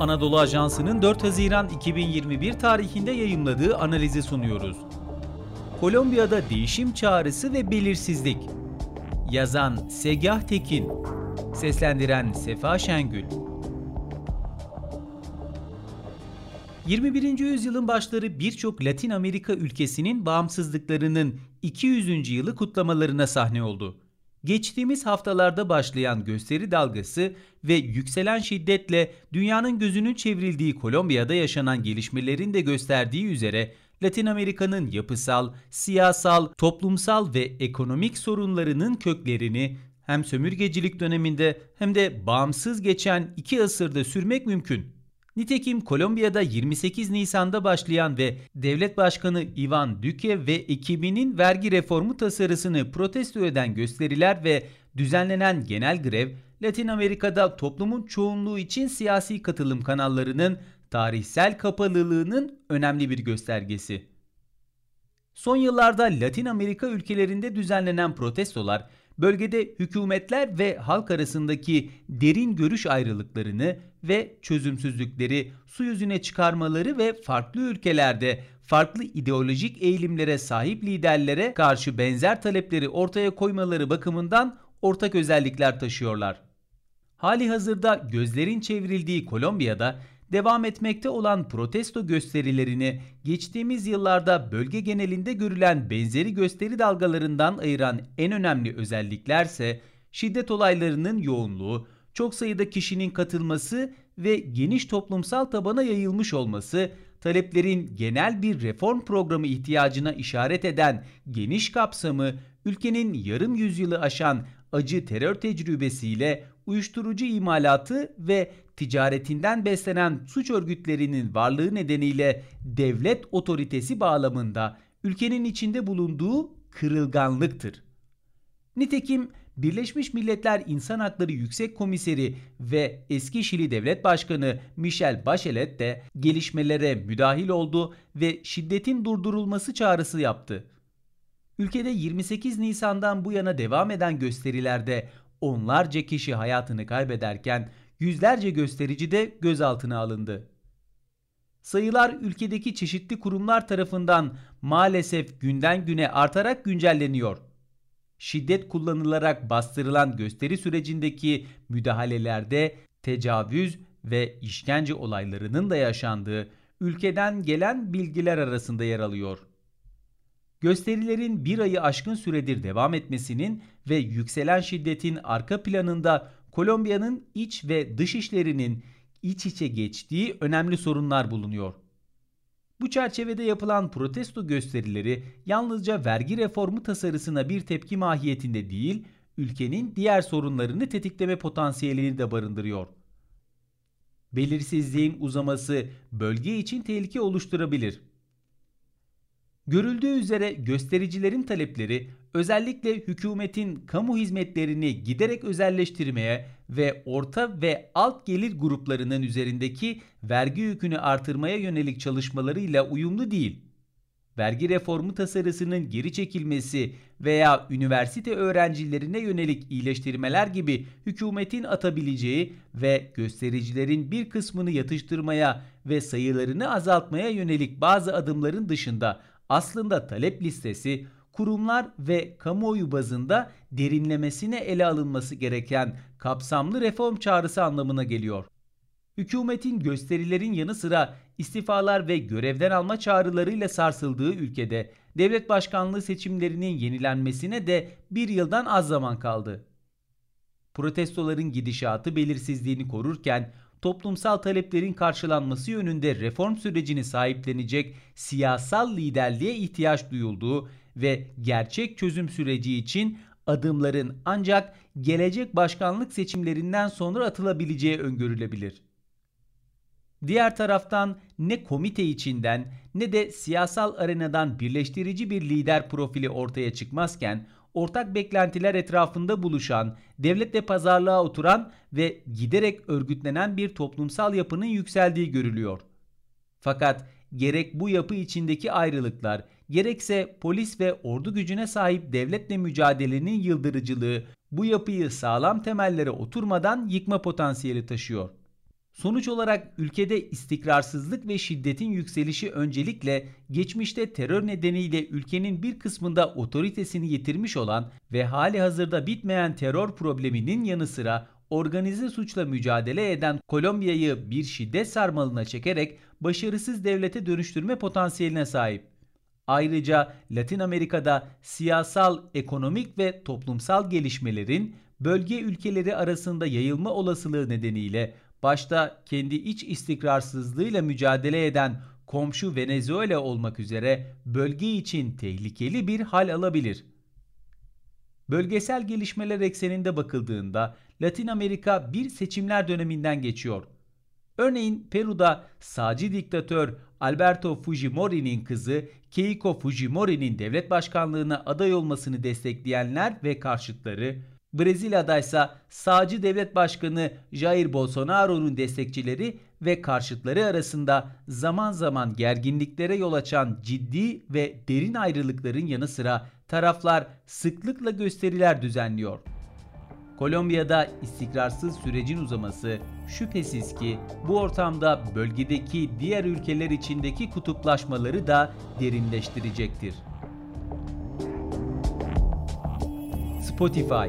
Anadolu Ajansı'nın 4 Haziran 2021 tarihinde yayımladığı analizi sunuyoruz. Kolombiya'da değişim çağrısı ve belirsizlik. Yazan Segah Tekin, seslendiren Sefa Şengül. 21. yüzyılın başları birçok Latin Amerika ülkesinin bağımsızlıklarının 200. yılı kutlamalarına sahne oldu. Geçtiğimiz haftalarda başlayan gösteri dalgası ve yükselen şiddetle dünyanın gözünün çevrildiği Kolombiya'da yaşanan gelişmelerin de gösterdiği üzere Latin Amerika'nın yapısal, siyasal, toplumsal ve ekonomik sorunlarının köklerini hem sömürgecilik döneminde hem de bağımsız geçen iki asırda sürmek mümkün. Nitekim Kolombiya'da 28 Nisan'da başlayan ve Devlet Başkanı Ivan Duque ve ekibinin vergi reformu tasarısını protesto eden gösteriler ve düzenlenen genel grev, Latin Amerika'da toplumun çoğunluğu için siyasi katılım kanallarının tarihsel kapalılığının önemli bir göstergesi. Son yıllarda Latin Amerika ülkelerinde düzenlenen protestolar bölgede hükümetler ve halk arasındaki derin görüş ayrılıklarını ve çözümsüzlükleri su yüzüne çıkarmaları ve farklı ülkelerde farklı ideolojik eğilimlere sahip liderlere karşı benzer talepleri ortaya koymaları bakımından ortak özellikler taşıyorlar. Hali hazırda gözlerin çevrildiği Kolombiya'da devam etmekte olan protesto gösterilerini geçtiğimiz yıllarda bölge genelinde görülen benzeri gösteri dalgalarından ayıran en önemli özelliklerse şiddet olaylarının yoğunluğu, çok sayıda kişinin katılması ve geniş toplumsal tabana yayılmış olması, taleplerin genel bir reform programı ihtiyacına işaret eden geniş kapsamı, ülkenin yarım yüzyılı aşan acı terör tecrübesiyle uyuşturucu imalatı ve ticaretinden beslenen suç örgütlerinin varlığı nedeniyle devlet otoritesi bağlamında ülkenin içinde bulunduğu kırılganlıktır. Nitekim Birleşmiş Milletler İnsan Hakları Yüksek Komiseri ve eski Şili Devlet Başkanı Michel Bachelet de gelişmelere müdahil oldu ve şiddetin durdurulması çağrısı yaptı. Ülkede 28 Nisan'dan bu yana devam eden gösterilerde onlarca kişi hayatını kaybederken yüzlerce gösterici de gözaltına alındı. Sayılar ülkedeki çeşitli kurumlar tarafından maalesef günden güne artarak güncelleniyor. Şiddet kullanılarak bastırılan gösteri sürecindeki müdahalelerde tecavüz ve işkence olaylarının da yaşandığı ülkeden gelen bilgiler arasında yer alıyor. Gösterilerin bir ayı aşkın süredir devam etmesinin ve yükselen şiddetin arka planında Kolombiya'nın iç ve dış işlerinin iç içe geçtiği önemli sorunlar bulunuyor. Bu çerçevede yapılan protesto gösterileri yalnızca vergi reformu tasarısına bir tepki mahiyetinde değil, ülkenin diğer sorunlarını tetikleme potansiyelini de barındırıyor. Belirsizliğin uzaması bölge için tehlike oluşturabilir. Görüldüğü üzere göstericilerin talepleri özellikle hükümetin kamu hizmetlerini giderek özelleştirmeye ve orta ve alt gelir gruplarının üzerindeki vergi yükünü artırmaya yönelik çalışmalarıyla uyumlu değil. Vergi reformu tasarısının geri çekilmesi veya üniversite öğrencilerine yönelik iyileştirmeler gibi hükümetin atabileceği ve göstericilerin bir kısmını yatıştırmaya ve sayılarını azaltmaya yönelik bazı adımların dışında aslında talep listesi kurumlar ve kamuoyu bazında derinlemesine ele alınması gereken kapsamlı reform çağrısı anlamına geliyor. Hükümetin gösterilerin yanı sıra istifalar ve görevden alma çağrılarıyla sarsıldığı ülkede devlet başkanlığı seçimlerinin yenilenmesine de bir yıldan az zaman kaldı. Protestoların gidişatı belirsizliğini korurken toplumsal taleplerin karşılanması yönünde reform sürecini sahiplenecek siyasal liderliğe ihtiyaç duyulduğu ve gerçek çözüm süreci için adımların ancak gelecek başkanlık seçimlerinden sonra atılabileceği öngörülebilir. Diğer taraftan ne komite içinden ne de siyasal arenadan birleştirici bir lider profili ortaya çıkmazken ortak beklentiler etrafında buluşan, devletle pazarlığa oturan ve giderek örgütlenen bir toplumsal yapının yükseldiği görülüyor. Fakat gerek bu yapı içindeki ayrılıklar, gerekse polis ve ordu gücüne sahip devletle mücadelenin yıldırıcılığı bu yapıyı sağlam temellere oturmadan yıkma potansiyeli taşıyor. Sonuç olarak ülkede istikrarsızlık ve şiddetin yükselişi öncelikle geçmişte terör nedeniyle ülkenin bir kısmında otoritesini yitirmiş olan ve hali hazırda bitmeyen terör probleminin yanı sıra organize suçla mücadele eden Kolombiya'yı bir şiddet sarmalına çekerek başarısız devlete dönüştürme potansiyeline sahip. Ayrıca Latin Amerika'da siyasal, ekonomik ve toplumsal gelişmelerin bölge ülkeleri arasında yayılma olasılığı nedeniyle başta kendi iç istikrarsızlığıyla mücadele eden komşu Venezuela olmak üzere bölge için tehlikeli bir hal alabilir. Bölgesel gelişmeler ekseninde bakıldığında Latin Amerika bir seçimler döneminden geçiyor. Örneğin Peru'da sağcı diktatör Alberto Fujimori'nin kızı Keiko Fujimori'nin devlet başkanlığına aday olmasını destekleyenler ve karşıtları, Brezilya'da ise sağcı devlet başkanı Jair Bolsonaro'nun destekçileri ve karşıtları arasında zaman zaman gerginliklere yol açan ciddi ve derin ayrılıkların yanı sıra taraflar sıklıkla gösteriler düzenliyor. Kolombiya'da istikrarsız sürecin uzaması şüphesiz ki bu ortamda bölgedeki diğer ülkeler içindeki kutuplaşmaları da derinleştirecektir. Spotify,